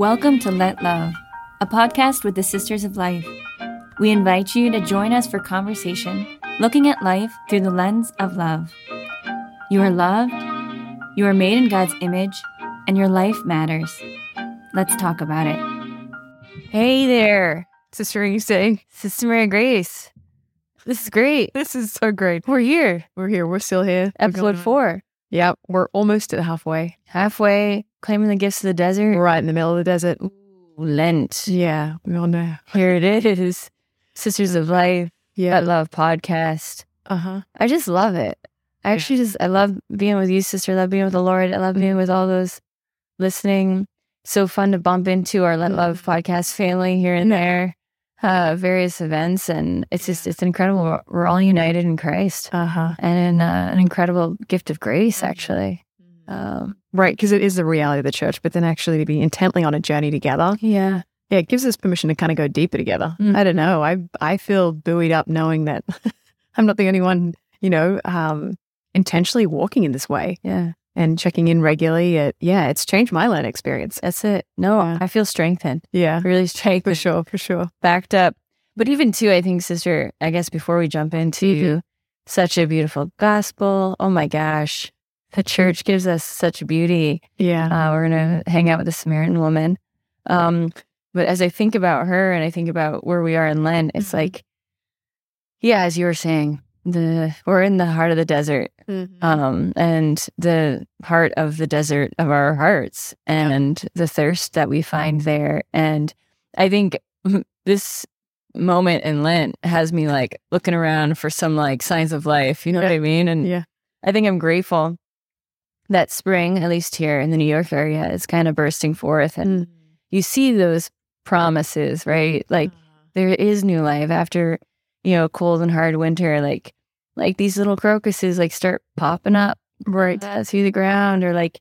Welcome to Let Love, a podcast with the Sisters of Life. We invite you to join us for conversation looking at life through the lens of love. You are loved, you are made in God's image, and your life matters. Let's talk about it. Hey there, Sister Easting. Sister Mary Grace. This is great. This is so great. We're here. We're here. We're still here. Episode four. Yep. We're almost at halfway. Halfway, claiming the gifts of the desert. We're Right in the middle of the desert. Ooh, Lent. Yeah. We all know. Here it is. Sisters of Life, Yeah. Let Love podcast. Uh huh. I just love it. I actually just I love being with you, sister. I love being with the Lord. I love being with all those listening. So fun to bump into our Let Love podcast family here and there, uh, various events, and it's just it's incredible. We're, we're all united in Christ, Uh huh. and in uh, an incredible gift of grace, actually. Um, Right. Because it is the reality of the church, but then actually to be intently on a journey together. yeah, Yeah. It gives us permission to kind of go deeper together. Mm. I don't know. I I feel buoyed up knowing that I'm not the only one, you know, um, intentionally walking in this way yeah, and checking in regularly. It, yeah. It's changed my learning experience. that's it. No, Yeah. I feel strengthened, Yeah. really strengthened. For sure. For sure. backed up. But even too, I think, sister, I guess before we jump into such a beautiful gospel, oh my gosh, the church gives us such beauty. Yeah. Uh, we're going to hang out with the Samaritan woman. Um, but as I think about her and I think about where we are in Lent, it's Mhm. like, yeah, as you were saying, the we're in the heart of the desert, mm-hmm. um, and the heart of the desert of our hearts, and the thirst that we find there. And I think this moment in Lent has me like looking around for some like signs of life. You know what I mean? And yeah. I think I'm grateful that spring, at least here in the New York area, is kind of bursting forth, and mm. you see those promises, right? Like uh-huh. there is new life after you know cold and hard winter like like these little crocuses like start popping up right uh, through the ground or like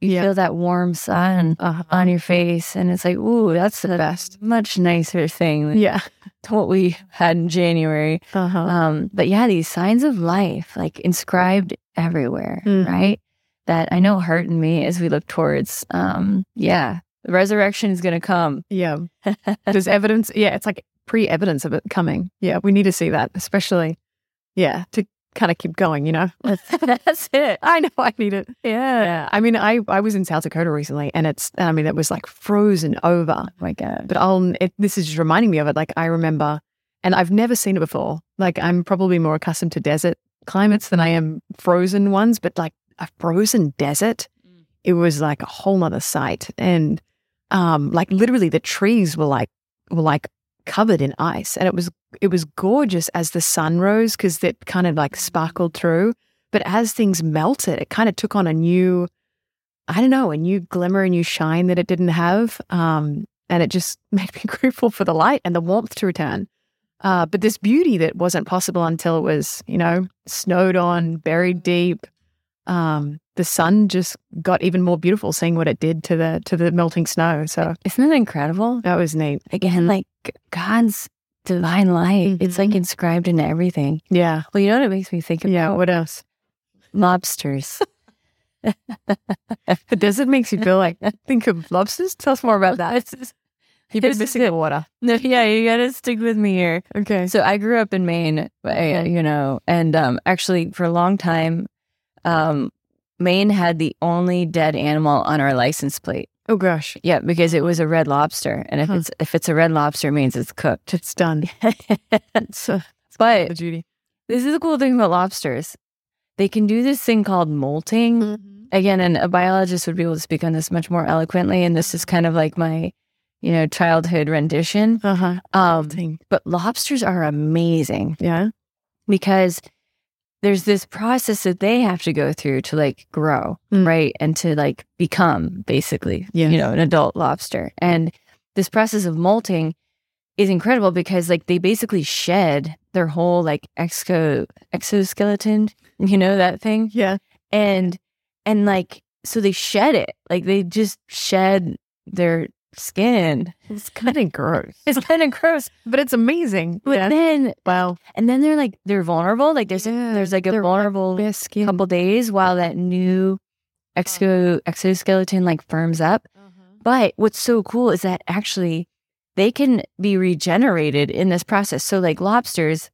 you feel that warm sun Uh-huh. on your face and it's like ooh that's the best much nicer thing than Yeah. what we had in january Uh-huh. um but yeah these signs of life like inscribed everywhere Mhm. right that i know hearten me as we look towards um yeah the resurrection is going to come Yeah. There's evidence. Yeah. It's like pre evidence of it coming. Yeah. We need to see that, especially, yeah, to kind of keep going, you know? that's it I know I need it. yeah Yeah. I mean, I, I was in South Dakota recently and it's, I mean, it was like frozen over. Oh my god. But I'll, it, this is just reminding me of it. Like, I remember, and I've never seen it before. Like, I'm probably more accustomed to desert climates than I am frozen ones, but like a frozen desert, Mm. it was like a whole nother sight. And, um, like literally the trees were like, were like covered in ice and it was, it was gorgeous as the sun rose because it kind of like sparkled through. But as things melted, it kind of took on a new, I don't know, a new glimmer, a new shine that it didn't have. Um, and it just made me grateful for the light and the warmth to return. Uh, but this beauty that wasn't possible until it was, you know, snowed on, buried deep. Um, the sun just got even more beautiful, seeing what it did to the to the melting snow. So Isn't that incredible? that was neat. Again, like God's divine light. It's like inscribed into everything. Yeah, Well, you know what it makes me think about? yeah. What else? Lobsters. Does it makes you feel like think of lobsters. Tell us more about that. You've been missing the water. no, yeah, you gotta stick with me here. Okay. So I grew up in Maine, uh, you know, and um, actually for a long time, um, Maine had the only dead animal on our license plate. Oh gosh, Yeah, because it was a red lobster, and if Huh. it's if it's a red lobster, it means it's cooked. it's done. It's uh, but the duty. This is the cool thing about lobsters. They can do this thing called molting. Again, and a biologist would be able to speak on this much more eloquently. And this is kind of like my, you know, childhood rendition. Uh huh. Um, but lobsters are amazing Yeah. because there's this process that they have to go through to like grow, Mm. right? And to like become basically, you know, an adult lobster. And this process of molting is incredible because like they basically shed their whole like exo exoskeleton, you know, that thing. Yeah. And and like so they shed it. Like they just shed their skin. It's kind of gross, It's kind of gross. but it's amazing. But yeah. then Wow. and then they're like they're vulnerable. Like there's Yeah, there's like a vulnerable couple days while that new exo exoskeleton like firms up. But what's so cool is that actually they can be regenerated in this process. So, like lobsters,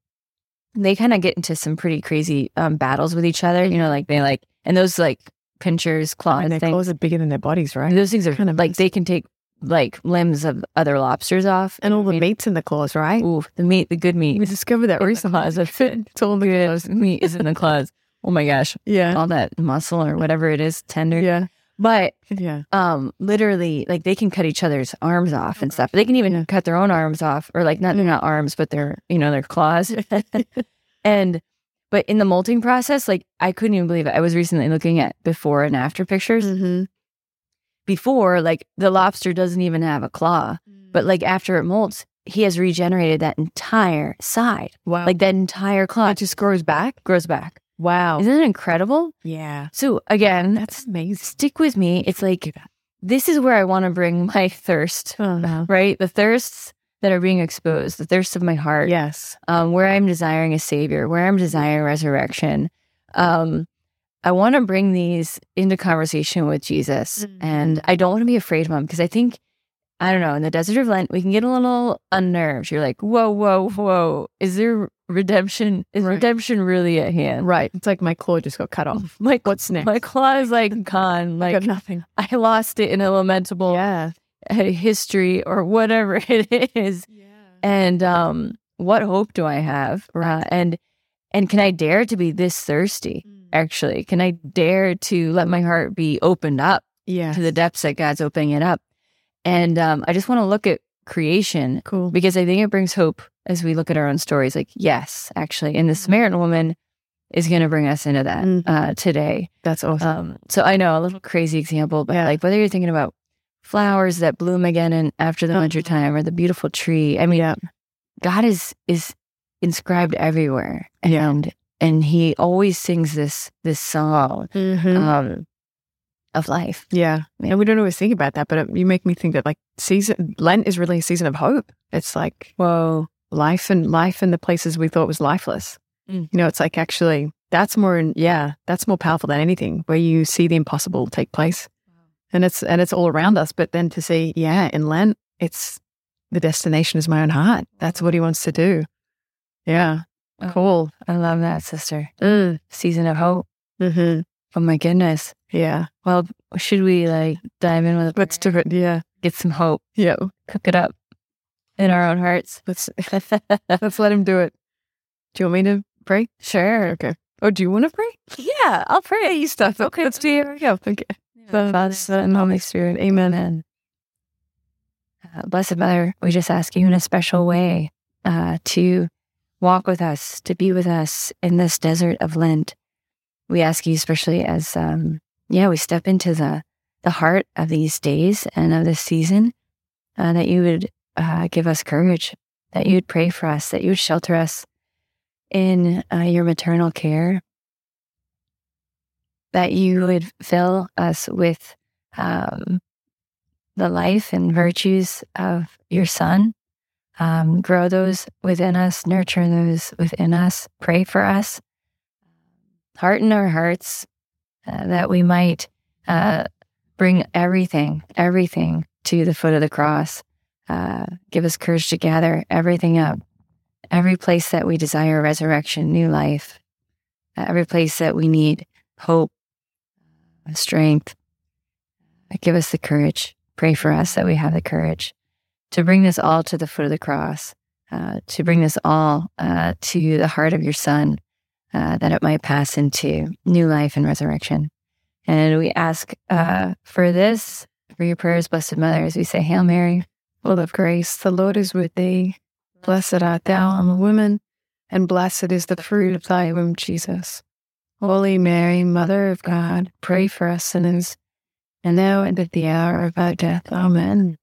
they kind of get into some pretty crazy um, battles with each other. You know, like they like, and those like pinchers, claws, And their things, claws are bigger than their bodies, right? those things are kind of like they can take like limbs of other lobsters off. And all the I mean, meat's in the claws, right? Ooh, the meat, the good meat. We discovered that recently. That's it. It's all the Good claws. meat is in the claws. Oh my gosh, Yeah. all that muscle or whatever it is, tender. Yeah. But Yeah. um, literally, like they can cut each other's arms off and stuff. They can even Yeah. cut their own arms off, or like not they're not arms, but they're you know their claws. and but in the molting process, like I couldn't even believe it. I was recently looking at before and after pictures. Mm-hmm. Before, like the lobster doesn't even have a claw, but like after it molts, he has regenerated that entire side, wow. like that entire claw it just grows back. grows back. Wow. Isn't it incredible? Yeah. So again, That's amazing. stick with me. It's like this is where I want to bring my thirst, Oh, no. right? The thirsts that are being exposed, the thirst of my heart, yes. um, where I'm desiring a savior, where I'm desiring resurrection. Um, I want to bring these into conversation with Jesus, Mhm. and I don't want to be afraid of him because I think. I don't know. In the desert of Lent, we can get a little unnerved. You're like, whoa, whoa, whoa. Is there redemption? Is Right. redemption really at hand? Right. It's like my claw just got cut off. Like, What's next? my claw is like gone. I Like got nothing. I lost it in a lamentable Yeah. uh, history or whatever it is. Yeah. And um, what hope do I have? Uh, and and can I dare to be this thirsty? Actually, can I dare to let my heart be opened up Yeah. to the depths that God's opening it up? And um, I just want to look at creation Cool. because I think it brings hope as we look at our own stories. Like, yes, actually, and the Mm-hmm. Samaritan woman is going to bring us into that Mhm. uh, today. That's awesome. Um, so I know a little crazy example, but Yeah. like whether you're thinking about flowers that bloom again in after the Uh-huh. winter time or the beautiful tree, I mean, yeah. God is is inscribed everywhere, Yeah. And He always sings this this song Mhm. um, of life. Yeah. And we don't always think about that, but it, you make me think that like season Lent is really a season of hope. It's like Whoa, life and life in the places we thought was lifeless. Mm. You know, it's like actually that's more yeah, that's more powerful than anything where you see the impossible take place. And it's and it's all around us, but then to see, yeah, in Lent, it's the destination is my own heart. That's what he wants to do. Yeah. Oh. Cool. I love that, sister. Mm. Season of hope. hmm Oh my goodness. Yeah. Well, should we like dive in with a Let's do it. Yeah. get some hope, Yeah. cook it up in our own hearts? Let's let's let him do it. Do you want me to pray? sure. Okay. Oh, do you want to pray? Yeah, I'll pray. you stuff. Okay, let's do it. Here we go. Okay. The Father, Son, and Holy Spirit. Amen. Uh, Blessed Mother, we just ask you in a special way uh, to walk with us, to be with us in this desert of Lent. We ask you, especially as, um, yeah, we step into the the heart of these days and of this season, uh, that you would uh, give us courage, that you would pray for us, that you would shelter us in uh, your maternal care, that you would fill us with um, the life and virtues of your Son. Um, grow those within us, nurture those within us, pray for us, hearten our hearts uh, that we might uh, bring everything, everything to the foot of the cross. Uh, give us courage to gather everything up, every place that we desire resurrection, new life, every place that we need hope, strength. Give us the courage. Pray for us that we have the courage to bring this all to the foot of the cross, uh, to bring this all uh, to the heart of your Son, uh, that it might pass into new life and resurrection. And we ask uh, for this, for your prayers, Blessed Mother, as we say, Hail Mary, Full of grace, the Lord is with thee. Blessed art thou among women, and blessed is the fruit of thy womb, Jesus. Holy Mary, Mother of God, pray for us sinners, and now and at the hour of our death. Amen.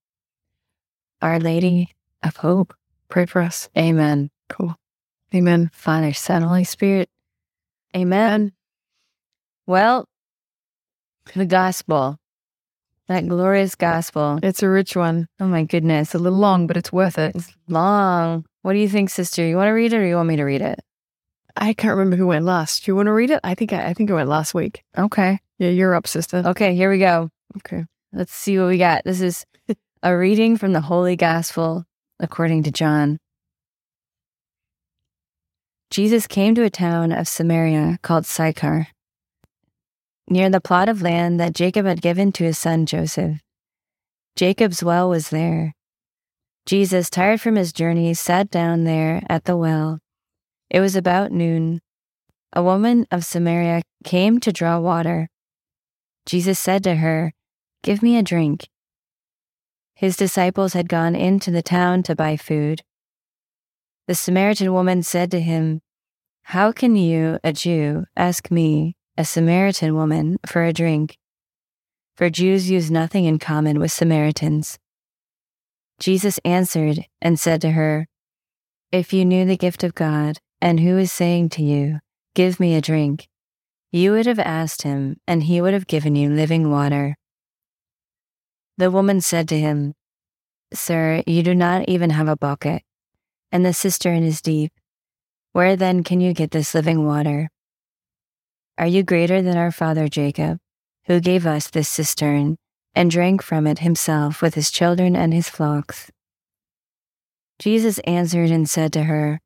Our Lady of Hope. Pray for us. Amen. Cool. Amen. Father, Son, Holy Spirit. Amen. Well, the gospel, that glorious gospel. It's a rich one. Oh my goodness. A little long, but it's worth it. It's long. What do you think, sister? You want to read it or you want me to read it? I can't remember who went last. Do you want to read it? I think I, I think I went last week. Okay. Yeah, you're up, sister. Okay, here we go. Okay. let's see what we got. This is a reading from the Holy Gospel according to John. Jesus came to a town of Samaria called Sychar, near the plot of land that Jacob had given to his son Joseph. Jacob's well was there. Jesus, tired from his journey, sat down there at the well. It was about noon. A woman of Samaria came to draw water. Jesus said to her, Give me a drink. His disciples had gone into the town to buy food. The Samaritan woman said to him, How can you, a Jew, ask me, a Samaritan woman, for a drink? For Jews use nothing in common with Samaritans. Jesus answered and said to her, If you knew the gift of God and who is saying to you, Give me a drink, you would have asked him, and he would have given you living water. The woman said to him, Sir, you do not even have a bucket, and the cistern is deep. Where then can you get this living water? Are you greater than our father Jacob, who gave us this cistern and drank from it himself with his children and his flocks? Jesus answered and said to her,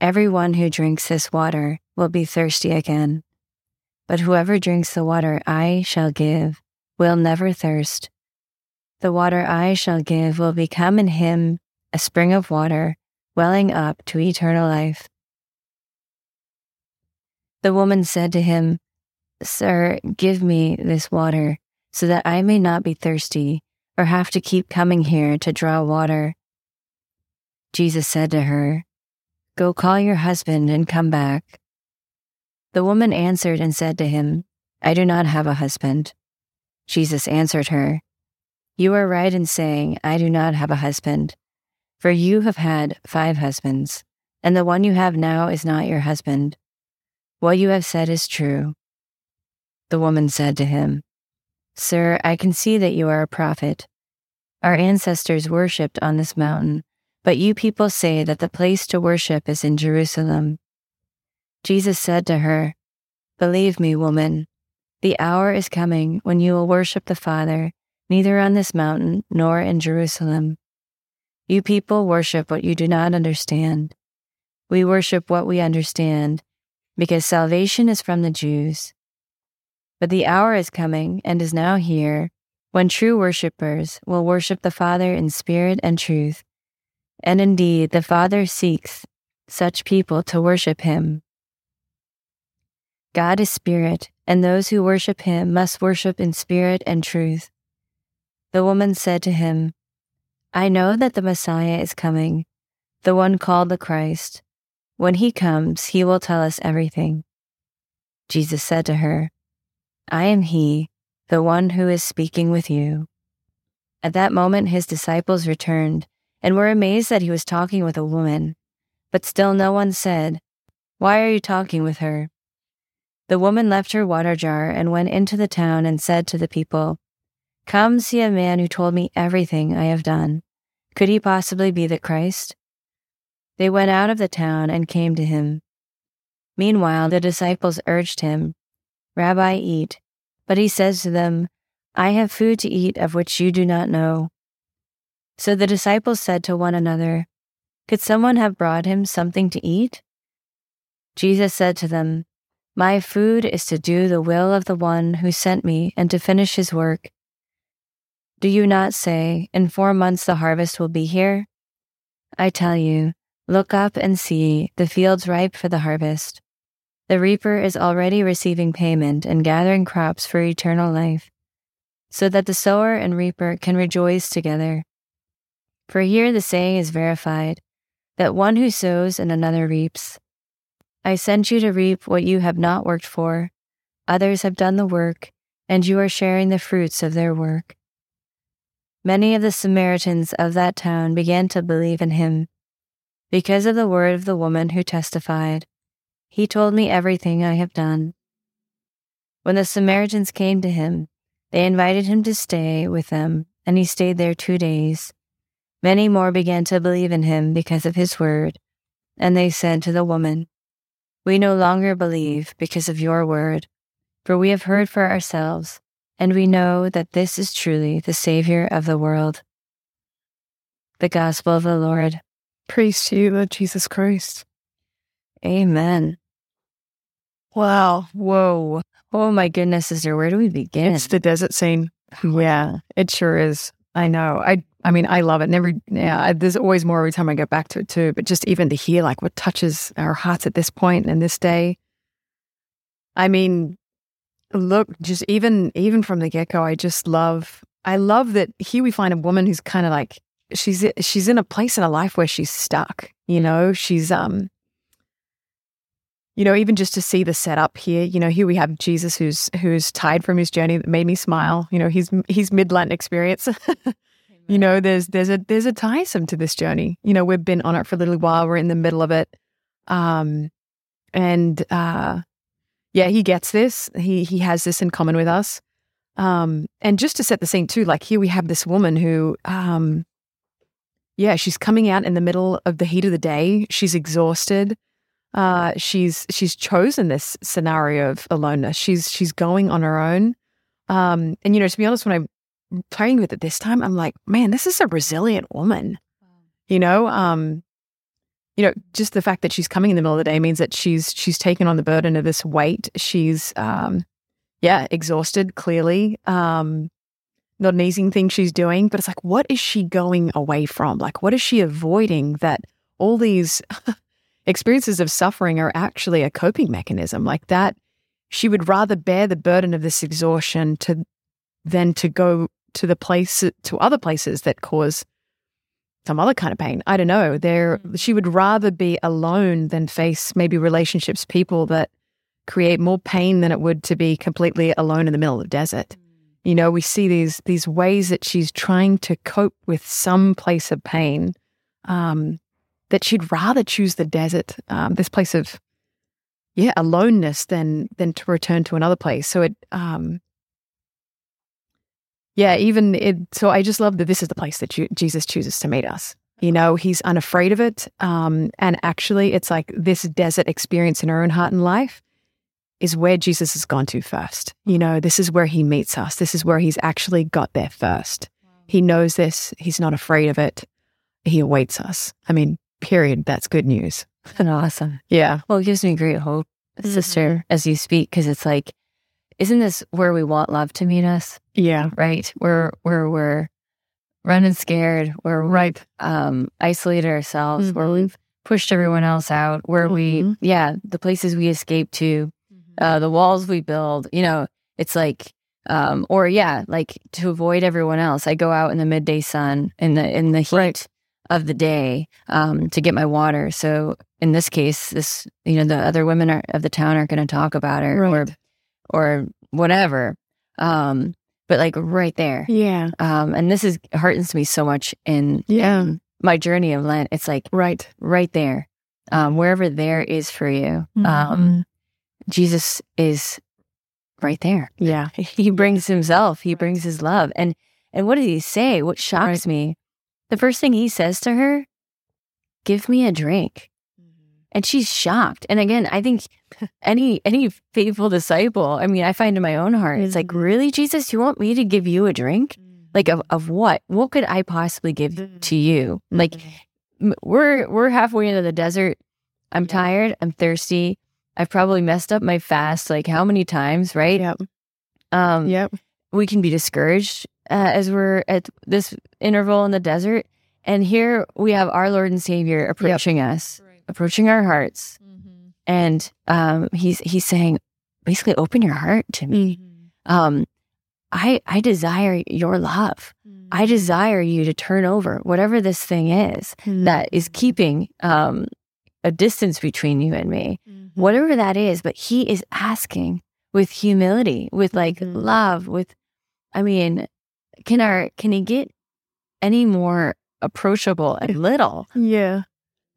Everyone who drinks this water will be thirsty again. But whoever drinks the water I shall give will never thirst. The water I shall give will become in him a spring of water welling up to eternal life. The woman said to him, Sir, give me this water so that I may not be thirsty or have to keep coming here to draw water. Jesus said to her, Go call your husband and come back. The woman answered and said to him, I do not have a husband. Jesus answered her, you are right in saying, I do not have a husband. For you have had five husbands, and the one you have now is not your husband. What you have said is true. The woman said to him, Sir, I can see that you are a prophet. Our ancestors worshipped on this mountain, but you people say that the place to worship is in Jerusalem. Jesus said to her, Believe me, woman, the hour is coming when you will worship the Father neither on this mountain nor in Jerusalem. You people worship what you do not understand. We worship what we understand, because salvation is from the Jews. But the hour is coming and is now here when true worshippers will worship the Father in spirit and truth. And indeed, the Father seeks such people to worship him. God is spirit, and those who worship him must worship in spirit and truth. The woman said to him, I know that the Messiah is coming, the one called the Christ. When he comes, he will tell us everything. Jesus said to her, I am he, the one who is speaking with you. At that moment, his disciples returned and were amazed that he was talking with a woman. But still no one said, Why are you talking with her? The woman left her water jar and went into the town and said to the people, Come see a man who told me everything I have done. Could he possibly be the Christ? They went out of the town and came to him. Meanwhile, the disciples urged him, Rabbi, eat. But he says to them, I have food to eat of which you do not know. So the disciples said to one another, Could someone have brought him something to eat? Jesus said to them, My food is to do the will of the one who sent me and to finish his work. Do you not say, In four months the harvest will be here? I tell you, look up and see, the fields ripe for the harvest. The reaper is already receiving payment and gathering crops for eternal life, so that the sower and reaper can rejoice together. For here the saying is verified that one who sows and another reaps. I sent you to reap what you have not worked for. Others have done the work, and you are sharing the fruits of their work. Many of the Samaritans of that town began to believe in him because of the word of the woman who testified, He told me everything I have done. When the Samaritans came to him, they invited him to stay with them, and he stayed there two days. Many more began to believe in him because of his word, and they said to the woman, We no longer believe because of your word, for we have heard for ourselves and we know that this is truly the Savior of the world. The Gospel of the Lord. Praise to you, Lord Jesus Christ. Amen. Wow. Whoa. Oh my goodness, sister. Where do we begin? It's the desert scene. Yeah, it sure is. I know. I I mean, I love it. And every yeah, there's always more every time I go back to it too. But just even to hear like what touches our hearts at this point and this day. I mean, look, just even even from the get go, I just love. I love that here we find a woman who's kind of like she's she's in a place in her life where she's stuck. You know, she's um you know, even just to see the setup here, you know, here we have Jesus who's who's tired from his journey that made me smile. You know, his his mid Lent experience. you know, there's there's a there's a tiresome to this journey. You know, we've been on it for a little while. We're in the middle of it, um, and uh, yeah, he gets this. He he has this in common with us. Um, and just to set the scene too, like here we have this woman who, um, yeah, she's coming out in the middle of the heat of the day. She's exhausted uh, she's she's chosen this scenario of aloneness. She's she's going on her own. Um, and you know, to be honest, when I'm playing with it this time, I'm like, man, this is a resilient woman. You know, um, you know, just the fact that she's coming in the middle of the day means that she's she's taken on the burden of this weight. She's um, yeah, exhausted, clearly. Um, not an easy thing she's doing, but it's like, what is she going away from? Like, what is she avoiding that all these experiences of suffering are actually a coping mechanism like that she would rather bear the burden of this exhaustion to than to go to the place to other places that cause some other kind of pain i don't know there mm. she would rather be alone than face maybe relationships people that create more pain than it would to be completely alone in the middle of the desert mm. you know we see these these ways that she's trying to cope with some place of pain um, that she'd rather choose the desert, um, this place of yeah aloneness, than than to return to another place. So it, um, yeah, even it. So I just love that this is the place that Jesus chooses to meet us. You know, he's unafraid of it, um, and actually, it's like this desert experience in our own heart and life is where Jesus has gone to first. You know, this is where he meets us. This is where he's actually got there first. He knows this. He's not afraid of it. He awaits us. I mean, period, that's good news. And awesome. Yeah. Well, it gives me great hope, mm-hmm. sister, as you speak, because it's like, isn't this where we want love to meet us? Yeah. Right. Where where we're running scared, where right, um, isolated ourselves, mm-hmm. where we've pushed everyone else out, where mm-hmm. we, yeah, the places we escape to, mm-hmm. uh, the walls we build. You know, it's like, um, or yeah, like to avoid everyone else. I go out in the midday sun in the in the heat. Right of the day um, to get my water. So in this case, this you know the other women are, of the town aren't going to talk about it right. or or whatever. Um, but like right there, yeah. Um, and this is heartens me so much in yeah in my journey of Lent. It's like right, right there, um, wherever there is for you. Mm-hmm. Um, Jesus is right there. Yeah, he brings himself. He brings his love. And and what did he say? What shocks right. me the first thing he says to her, give me a drink. Mm-hmm. And she's shocked. And again, I think any any faithful disciple, I mean, I find in my own heart, it's like, mm-hmm. really, Jesus, you want me to give you a drink? Like of, of what? What could I possibly give to mm-hmm. you? Like we're we're halfway into the desert. I'm tired. I'm thirsty. I've probably messed up my fast like how many times, right? Yep. Um, yep. We can be discouraged uh, as we're at this interval in the desert. And here we have our Lord and Savior approaching yep. us, right. Approaching our hearts. Mm-hmm. And um, he's he's saying, basically, open your heart to me. Mm-hmm. Um, I I desire your love. Mm-hmm. I desire you to turn over whatever this thing is that is mm-hmm. keeping um, a distance between you and me, mm-hmm. whatever that is. But he is asking with humility, with like mm-hmm. love, with, I mean, can our can he get any more approachable and little? Yeah.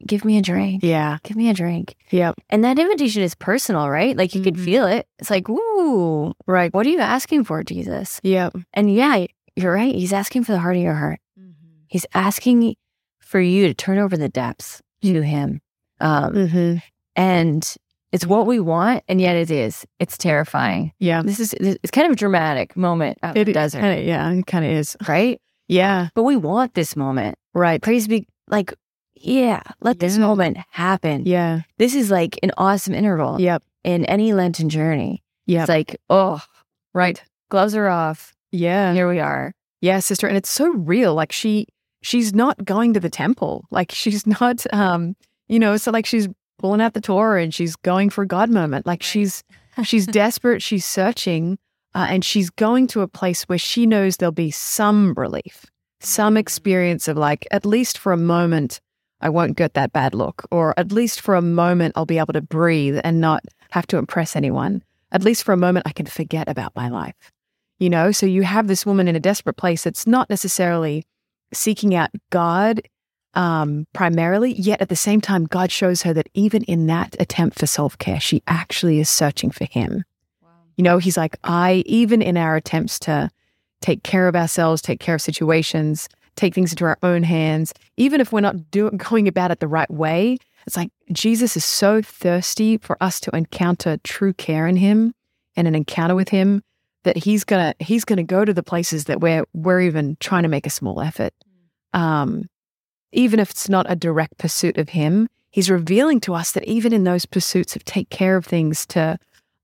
Give me a drink. Yeah. Give me a drink. Yep. And that invitation is personal, right? Like you mm-hmm. could feel it. It's like, ooh, right. What are you asking for, Jesus? Yep. And yeah, you're right. He's asking for the heart of your heart. Mm-hmm. He's asking for you to turn over the depths to him. Um, mm-hmm. And It's what we want, and yet it is. It's terrifying. Yeah. This is it's kind of a dramatic moment out in It the desert, kinda, yeah, it kind of is. right? Yeah. But we want this moment. Right. Praise be like, yeah, let this moment happen. Yeah. This is like an awesome interval Yep. in any Lenten journey. Yeah. It's like, oh, right. gloves are off. Yeah. Here we are. Yeah, sister, and it's so real. Like she she's not going to the temple. Like she's not um, you know, so like she's pulling out the Torah and she's going for a God moment. Like she's she's desperate, she's searching, uh, and she's going to a place where she knows there'll be some relief, some experience of like at least for a moment I won't get that bad look, or at least for a moment I'll be able to breathe and not have to impress anyone. At least for a moment I can forget about my life you know? So you have this woman in a desperate place that's not necessarily seeking out god um, primarily yet at the same time god shows her that even in that attempt for self-care she actually is searching for him. You know he's like i even in our attempts to take care of ourselves take care of situations take things into our own hands even if we're not doing going about it the right way it's like jesus is so thirsty for us to encounter true care in him and an encounter with him that he's gonna he's gonna go to the places that we're we're even trying to make a small effort. Um, even if it's not a direct pursuit of him, he's revealing to us that even in those pursuits of take care of things to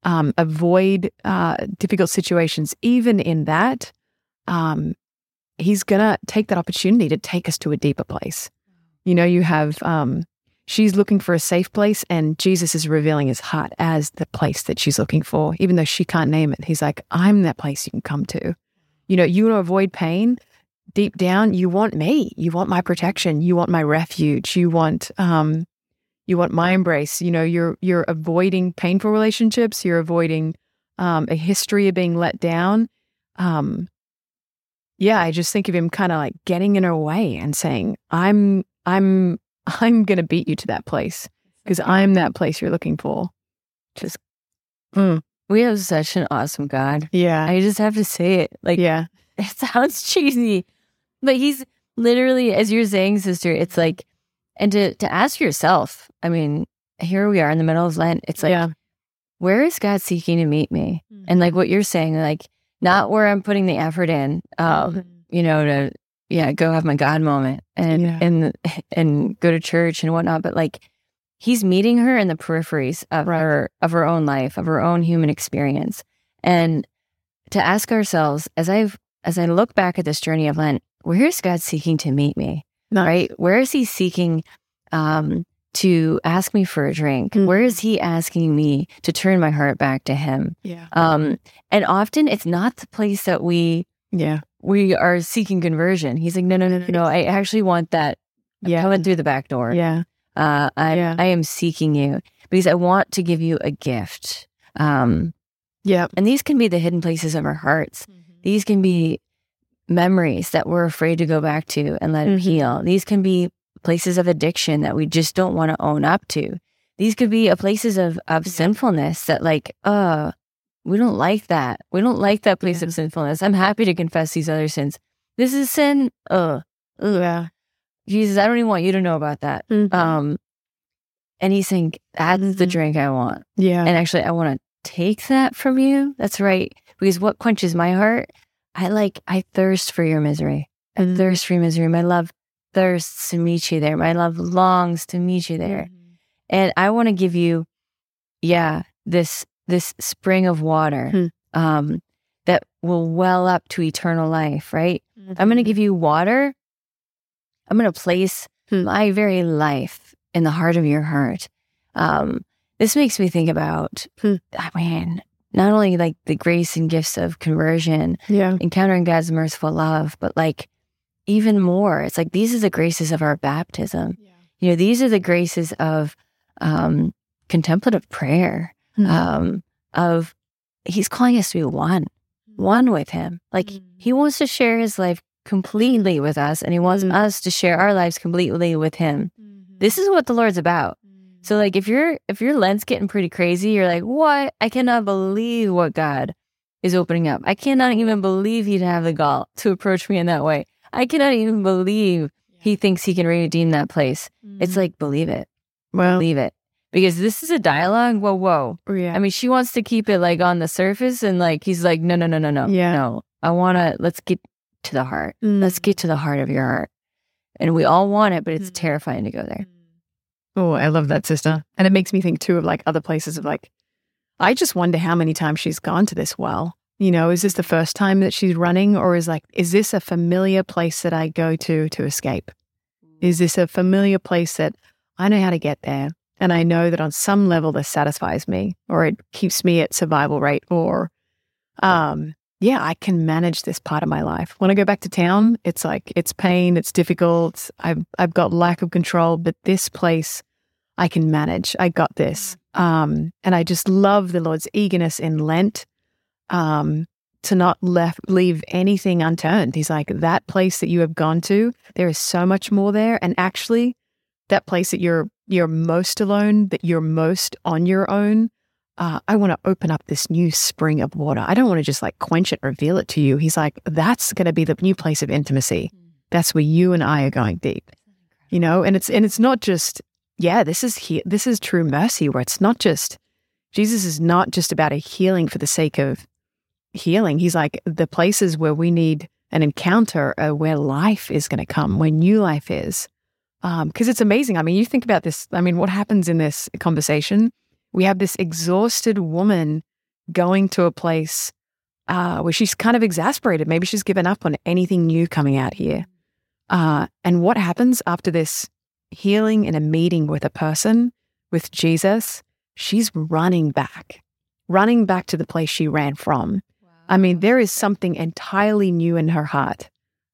um, avoid uh, difficult situations, even in that, um, he's gonna take that opportunity to take us to a deeper place. You know, you have um, she's looking for a safe place and Jesus is revealing his heart as the place that she's looking for, even though she can't name it. He's like, I'm that place you can come to. You know, you want to avoid pain. Deep down, you want me. You want my protection. You want my refuge. You want um you want my embrace. You know, you're you're avoiding painful relationships, you're avoiding um a history of being let down. Um yeah, I just think of him kind of like getting in her way and saying, I'm I'm I'm going to beat you to that place because I'm that place you're looking for. Just, mm, We have such an awesome God. yeah, I just have to say it. Like, yeah, it sounds cheesy, but he's literally, as you're saying, sister, it's like, and to, to ask yourself, I mean, here we are in the middle of Lent. It's like, yeah, where is God seeking to meet me? And like what you're saying, like, not where I'm putting the effort in, um, you know, to, yeah, go have my God moment and, Yeah. and, and go to church and whatnot. But like, he's meeting her in the peripheries of Right. her, of her own life, of her own human experience. And to ask ourselves, as I've, as I look back at this journey of Lent, where is God seeking to meet me? Nice. Right? Where is he seeking, um, to ask me for a drink? Mhm. Where is he asking me to turn my heart back to him? yeah, Um, and often it's not the place that we yeah, we are seeking conversion. He's like, no, no, no, no, no. I actually want that. I'm Yeah. coming through the back door. yeah, Uh, I Yeah. I am seeking you because I want to give you a gift. Um, yeah, and these can be the hidden places of our hearts. These can be memories that we're afraid to go back to and let it Mhm. heal. These can be places of addiction that we just don't want to own up to. These could be a places of of sinfulness that like, uh, we don't like that. We don't like that place Yeah. of sinfulness. I'm happy to confess these other sins. This is sin. Uh, ugh. yeah. Jesus, I don't even want you to know about that. Mhm. Um, and he's saying, that's the Mhm. drink I want. yeah, And actually, I want to take that from you. That's right. Because what quenches my heart? I like, I thirst for your misery. I Mhm. thirst for your misery. My love thirsts to meet you there. My love longs to meet you there. And I want to give you, yeah, this this spring of water Hmm. um, that will well up to eternal life, right? I'm going to give you water. I'm going to place Hmm. my very life in the heart of your heart. Um, this makes me think about, Hmm. I mean, not only like the grace and gifts of conversion, yeah, encountering God's merciful love, but like even more, it's like these are the graces of our baptism. You know, these are the graces of um, contemplative prayer, Hmm. um, of He's calling us to be one, one with Him. Like He wants to share His life completely with us, and He wants Mm. us to share our lives completely with Him. This is what the Lord's about. So, like, if you're if your lens getting pretty crazy, you're like, "What? I cannot believe what God is opening up. I cannot even believe He'd have the gall to approach me in that way. I cannot even believe He thinks He can redeem that place." It's like, believe it, well, believe it, because this is a dialogue. Whoa, whoa. Yeah. I mean, she wants to keep it like on the surface, and like he's like, no, no, no, no, no, Yeah. no. I want to. Let's get to the heart. Let's Mm. get to the heart of your heart. And we all want it, but it's Mm. terrifying to go there. Oh, I love that, sister. And it makes me think too of like other places of like, I just wonder how many times she's gone to this well. You know, is this the first time that she's running, or is like, is this a familiar place that I go to to escape? Is this a familiar place that I know how to get there? And I know that on some level this satisfies me, or it keeps me at survival rate, or, um, yeah, I can manage this part of my life. When I go back to town, it's like it's pain, it's difficult. I've I've got lack of control, but this place I can manage. I got this. Um, and I just love the Lord's eagerness in Lent um, to not left leave anything unturned. He's like that place that you have gone to. There is so much more there, and actually, that place that you're you're most alone, that you're most on your own. Uh, I want to open up this new spring of water. I don't want to just like quench it, reveal it to you. He's like, that's going to be the new place of intimacy. That's where you and I are going deep, you know. And it's and it's not just yeah. This is he- this is true mercy, where it's not just Jesus is not just about a healing for the sake of healing. He's like the places where we need an encounter, uh, where life is going to come, where new life is. Because it's amazing. I mean, you think about this. I mean, what happens in this conversation? We have this exhausted woman going to a place uh, where she's kind of exasperated. Maybe she's given up on anything new coming out here. Uh, and what happens after this healing in a meeting with a person, with Jesus? She's running back, running back to the place she ran from. I mean, there is something entirely new in her heart.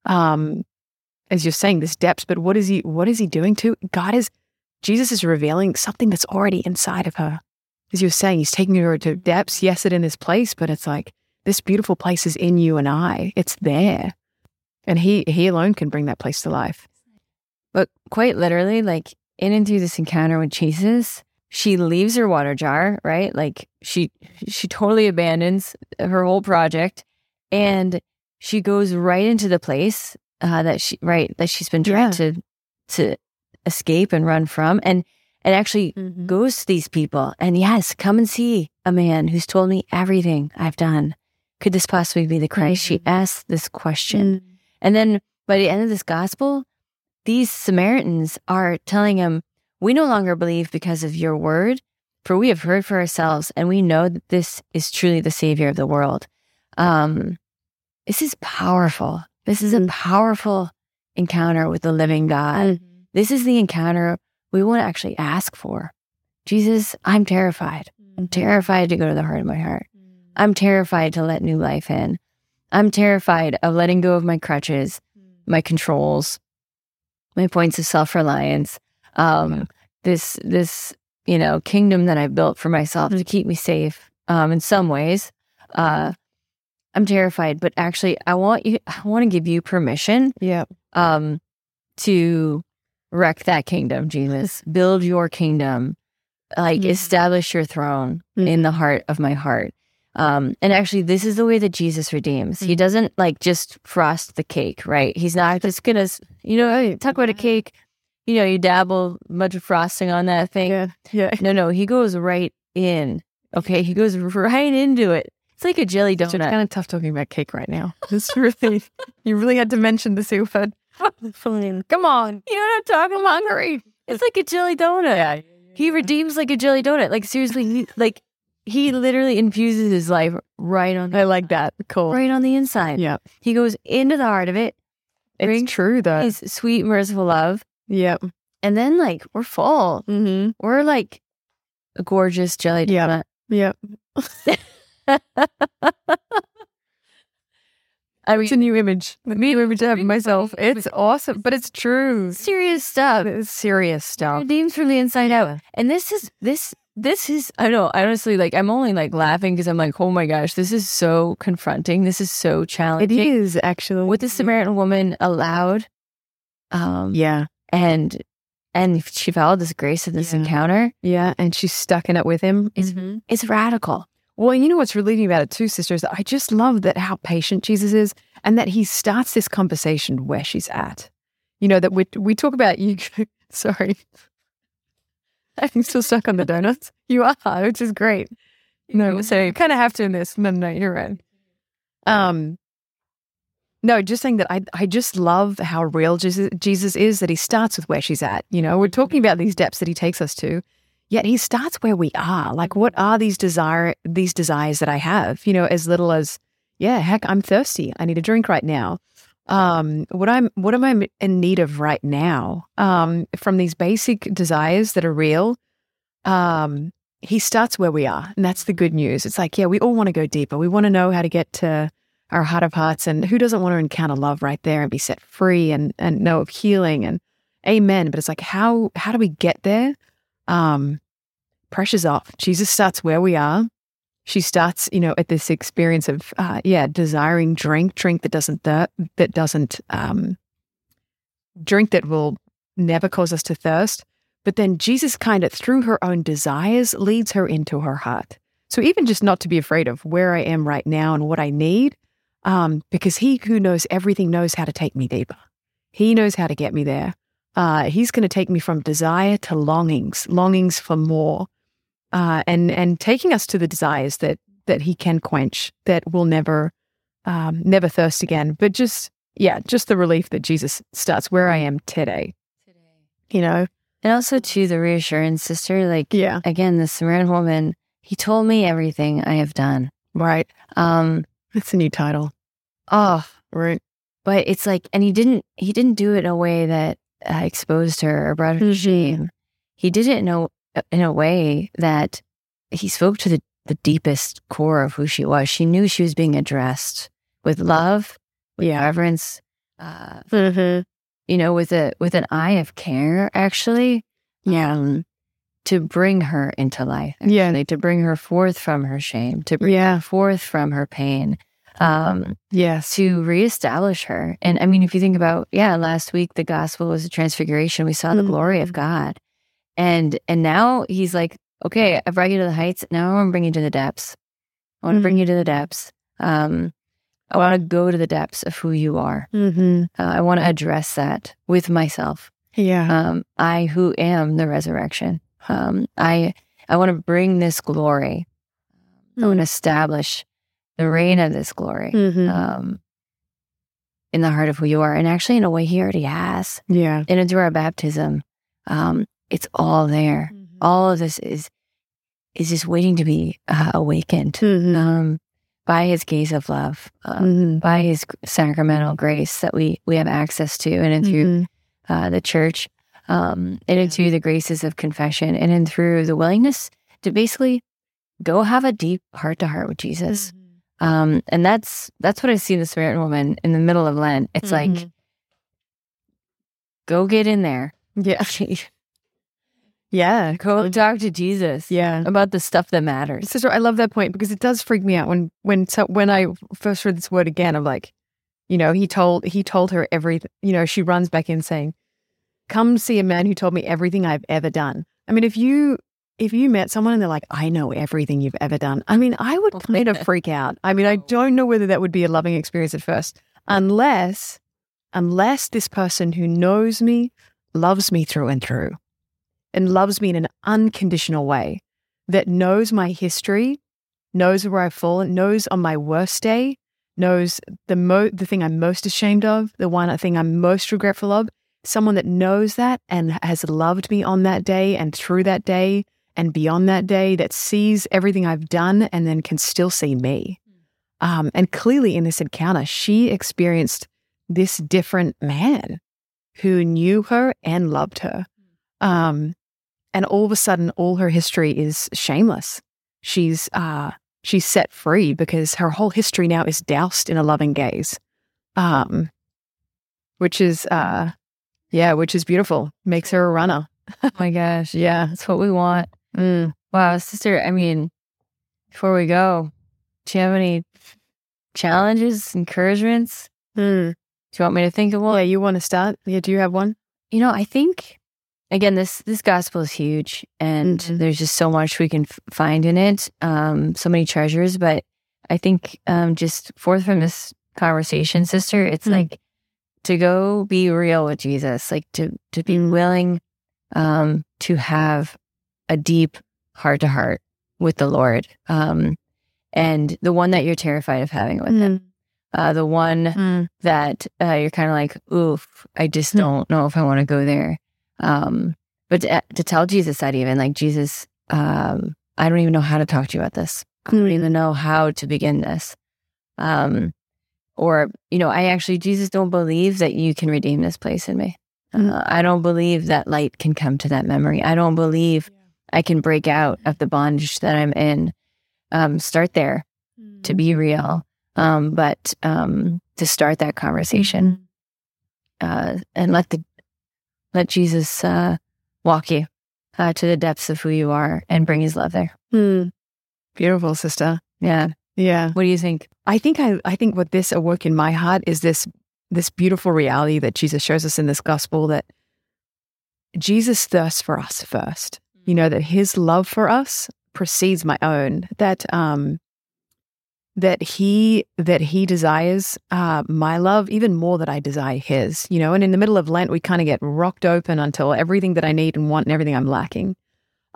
Um, as you're saying, this depth, but what is he what is he doing to? God is Jesus is revealing something that's already inside of her. As you're saying, he's taking her to depths. Yes, it in this place, but it's like this beautiful place is in you and I. It's there. And he he alone can bring that place to life. But quite literally, like in and through this encounter with Jesus, she leaves her water jar, right? Like she she totally abandons her whole project, and she goes right into the place uh, that she right that she's been trying Yeah. to to escape and run from, and and actually goes to these people. And yes, come and see a man who's told me everything I've done. Could this possibly be the Christ? She Mhm. asked this question. And then by the end of this gospel, these Samaritans are telling him, We no longer believe because of your word, for we have heard for ourselves, and we know that this is truly the Savior of the world. Um, this is powerful. This is a Mm. powerful encounter with the living God. This is the encounter we want to actually ask for. Jesus, I'm terrified. I'm terrified to go to the heart of my heart. I'm terrified to let new life in. I'm terrified of letting go of my crutches, my controls, my points of self reliance. Um, this this you know kingdom that I built for myself to keep me safe. Um, in some ways, uh, I'm terrified, but actually, I want you. I want to give you permission. Yeah. Um, to wreck that kingdom, Jesus. Build your kingdom. Like Mhm. establish your throne in the heart of my heart. Um, and actually, this is the way that Jesus redeems. He Mhm. doesn't like just frost the cake, right? He's not just gonna, you know, talk about a cake. You know, you dabble a bunch of frosting on that thing. Yeah. Yeah. No, no, he goes right in. Okay, he goes right into it. It's like a jelly donut. It's kind of tough talking about cake right now. It's really, you really had to mention the seafood. Come on. You know what I'm talking about? Hungry. It's like a jelly donut. Yeah. He redeems like a jelly donut. Like seriously, he, like he literally infuses his life right on I like that. Cool. right on the inside. Yeah. He goes into the heart of it. It's true though. His sweet, merciful love, Yeah. and then like we're full. Mm-hmm. We're like a gorgeous jelly donut. Yeah. I It's a mean, new image. A new image of myself. It's awesome, but it's true. serious stuff. It's serious stuff. Redeems from the inside out. And this is this this is I know honestly like I'm only like laughing because I'm like oh my gosh this is so confronting. This is so challenging. It is actually. What the Samaritan woman allowed, um, Yeah. And and she followed this grace of this Yeah. encounter. Yeah. And she's stuck in it with him. It's it's radical. Well, you know what's relieving about it too, sisters? I just love that how patient Jesus is and that he starts this conversation where she's at. You know, that we we talk about you sorry. I'm still stuck on the donuts. You are, which is great. No, so you kind of have to in this. No, no, you're right. Um, no, just saying that I I just love how real Jesus, is. That he starts with where she's at. You know, we're talking about these depths that he takes us to, yet he starts where we are. Like, what are these desire these desires that I have? You know, as little as yeah, heck, I'm thirsty. I need a drink right now. Um, what I'm what am I in need of right now? Um, from these basic desires that are real. Um, he starts where we are, and that's the good news. It's like, yeah, we all want to go deeper. We want to know how to get to our heart of hearts, and who doesn't want to encounter love right there and be set free and and know of healing and amen. But it's like, how how do we get there? Um, pressure's off. Jesus starts where we are. She starts, you know, at this experience of, uh, yeah, desiring drink, drink that doesn't thir- that doesn't um, drink that will never cause us to thirst. But then Jesus kind of, through her own desires, leads her into her heart. So even just not to be afraid of where I am right now and what I need, um, because he who knows everything knows how to take me deeper. He knows how to get me there. Uh, he's going to take me from desire to longings, longings for more, uh, and and taking us to the desires that that he can quench, that will never, um, never thirst again. But just yeah, just the relief that Jesus starts where I am today. Today, you know, and also, to the reassurance, sister, like, yeah. again, the Samaritan woman, he told me everything I have done. Right. Um, It's a new title. Oh, right. But it's like, and he didn't, he didn't do it in a way that uh, exposed her or brought her to mm-hmm. shame. He did it in a, in a way that he spoke to the, the deepest core of who she was. She knew she was being addressed with love, with yeah. reverence, uh, mm-hmm you know, with a with an eye of care, actually. Yeah. Um, to bring her into life. Actually, yeah. To bring her forth from her shame, to bring yeah. her forth from her pain. Um, yes. To reestablish her. And I mean, if you think about, yeah, last week the gospel was a transfiguration. We saw the mm-hmm. glory of God. And and now he's like, okay, I brought you to the heights. Now I want to bring you to the depths. I want to mm-hmm. bring you to the depths. Um, I want to go to the depths of who you are. Mm-hmm. Uh, I want to address that with myself. Yeah. Um, I who am the resurrection. Um, I I want to bring this glory. I want to establish the reign of this glory mm-hmm. um, in the heart of who you are, and actually in a way he already has. Yeah. And through our baptism, um, it's all there. Mm-hmm. All of this is is just waiting to be uh, awakened. Mm-hmm. Um, by his gaze of love, um, mm-hmm. by his sacramental grace that we we have access to, and through mm-hmm. uh, the church, um, and yeah. through the graces of confession, and in through the willingness to basically go have a deep heart to heart with Jesus. Um, and that's that's what I see in the Samaritan woman in the middle of Lent. It's like, mm-hmm. go get in there. Yeah. Yeah, go talk to Jesus. Yeah, about the stuff that matters. Sister, I love that point because it does freak me out when when so when I first heard this word again. I'm like, you know, he told he told her everything. You know, she runs back in saying, "Come see a man who told me everything I've ever done." I mean, if you if you met someone and they're like, "I know everything you've ever done," I mean, I would kind of freak out. I mean, I oh. don't know whether that would be a loving experience at first, unless unless this person who knows me loves me through and through and loves me in an unconditional way, that knows my history, knows where I've fallen, knows on my worst day, knows the mo- the thing I'm most ashamed of, the one uh, thing I'm most regretful of, someone that knows that and has loved me on that day and through that day and beyond that day, that sees everything I've done and then can still see me. Um, and clearly in this encounter, she experienced this different man who knew her and loved her. Um, and all of a sudden all her history is shameless. She's uh she's set free because her whole history now is doused in a loving gaze. Um which is uh yeah which is beautiful. Makes her a runner. Oh my gosh. Yeah. That's what we want mm. wow sister i mean before we go do you have any challenges encouragements mm. do you want me to think of one yeah you want to start yeah do you have one you know i think again this this gospel is huge and mm-hmm. there's just so much we can f- find in it um so many treasures but i think um just forth from this conversation sister it's mm-hmm. like to go be real with jesus like to to be willing um to have a deep heart to heart with the Lord. Um, and the one that you're terrified of having with mm. him. Uh, the one mm. that uh, you're kind of like, oof, I just mm. don't know if I want to go there. Um, but to, to, tell Jesus that even like, Jesus, um, I don't even know how to talk to you about this. I don't even know how to begin this. Um, or, you know, I actually, Jesus, don't believe that you can redeem this place in me. Mm. Uh, I don't believe that light can come to that memory. I don't believe I can break out of the bondage that I'm in. Um, start there mm. to be real. Um, but um, to start that conversation mm-hmm. uh, and let the let Jesus uh, walk you uh, to the depths of who you are and bring His love there. Mm. Beautiful, sister. Yeah, yeah. What do you think? I think I I think what this awoke in my heart is this this beautiful reality that Jesus shows us in this gospel that Jesus thirsts for us first. You know that His love for us precedes my own. That um that he that he desires uh, my love even more that I desire his. You know, and in the middle of Lent, we kind of get rocked open until everything that I need and want and everything I'm lacking.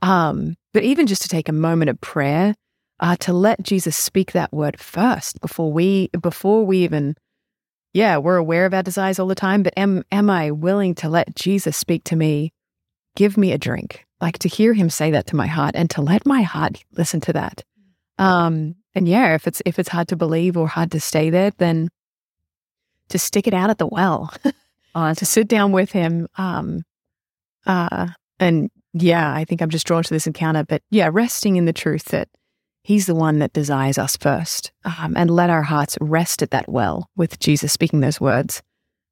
Um, but even just to take a moment of prayer, uh, to let Jesus speak that word first before we before we even, yeah, we're aware of our desires all the time. But am am I willing to let Jesus speak to me? Give me a drink, like to hear Him say that to my heart, and to let my heart listen to that. Um, and yeah, if it's if it's hard to believe or hard to stay there, then to stick it out at the well, uh, to sit down with him. Um, uh, and yeah, I think I'm just drawn to this encounter. But yeah, resting in the truth that he's the one that desires us first, um, and let our hearts rest at that well with Jesus speaking those words,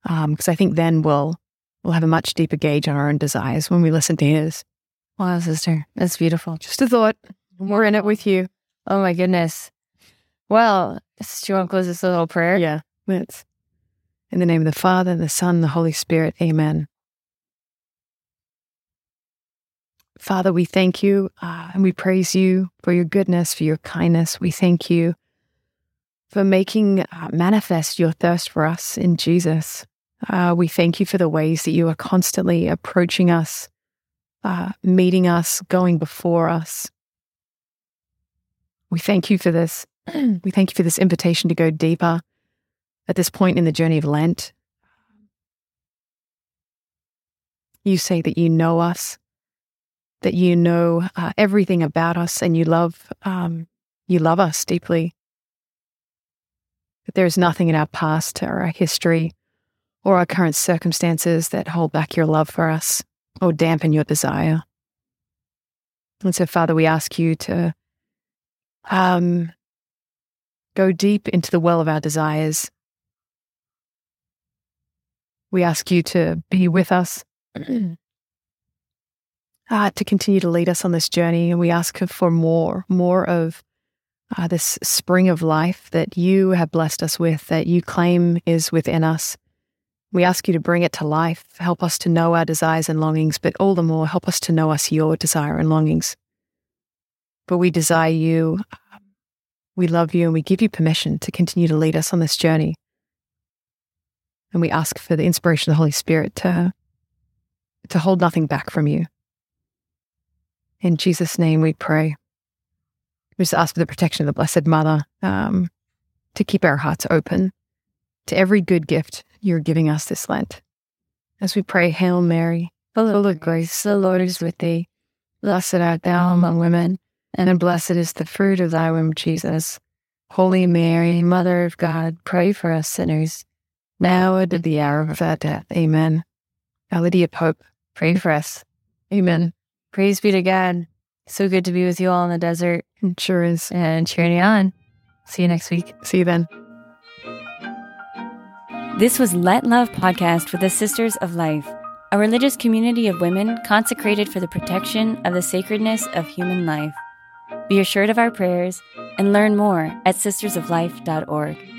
because um, I think then we'll we'll have a much deeper gauge on our own desires when we listen to his. Wow, sister, that's beautiful. Just a thought. We're in it with you. Oh my goodness. Well, do you want to close this little prayer? Yeah. Let's. In the name of the Father, the Son, the Holy Spirit. Amen. Father, we thank you uh, and we praise you for your goodness, for your kindness. We thank you for making uh, manifest your thirst for us in Jesus. Uh, we thank you for the ways that you are constantly approaching us, uh, meeting us, going before us, we thank you for this. we thank you for this invitation to go deeper at this point in the journey of Lent. You say that you know us, that you know uh, everything about us, and you love um, you love us deeply. That there is nothing in our past or our history or our current circumstances that hold back your love for us or dampen your desire. And so, Father, we ask you to um, go deep into the well of our desires. We ask you to be with us, uh, to continue to lead us on this journey. And we ask for more, more of uh, this spring of life that you have blessed us with, that you claim is within us. We ask you to bring it to life, help us to know our desires and longings, but all the more, help us to know us your desire and longings but we desire you. We love you and we give you permission to continue to lead us on this journey. And we ask for the inspiration of the Holy Spirit to, to hold nothing back from you. In Jesus' name we pray. We just ask for the protection of the Blessed Mother um, to keep our hearts open to every good gift you're giving us this Lent. As we pray, Hail Mary, full of grace, the Lord is with thee. Blessed art thou among women and blessed is the fruit of thy womb, Jesus. Holy Mary, Mother of God, pray for us sinners, now and at the hour of our death. Amen. Our Lady of Hope, pray for us. Amen. Praise be to God. So good to be with you all in the desert. It sure is. And cheering on. See you next week. See you then. This was Let Love Podcast with the Sisters of Life, a religious community of women consecrated for the protection of the sacredness of human life. Be assured of our prayers and learn more at sistersoflife.org.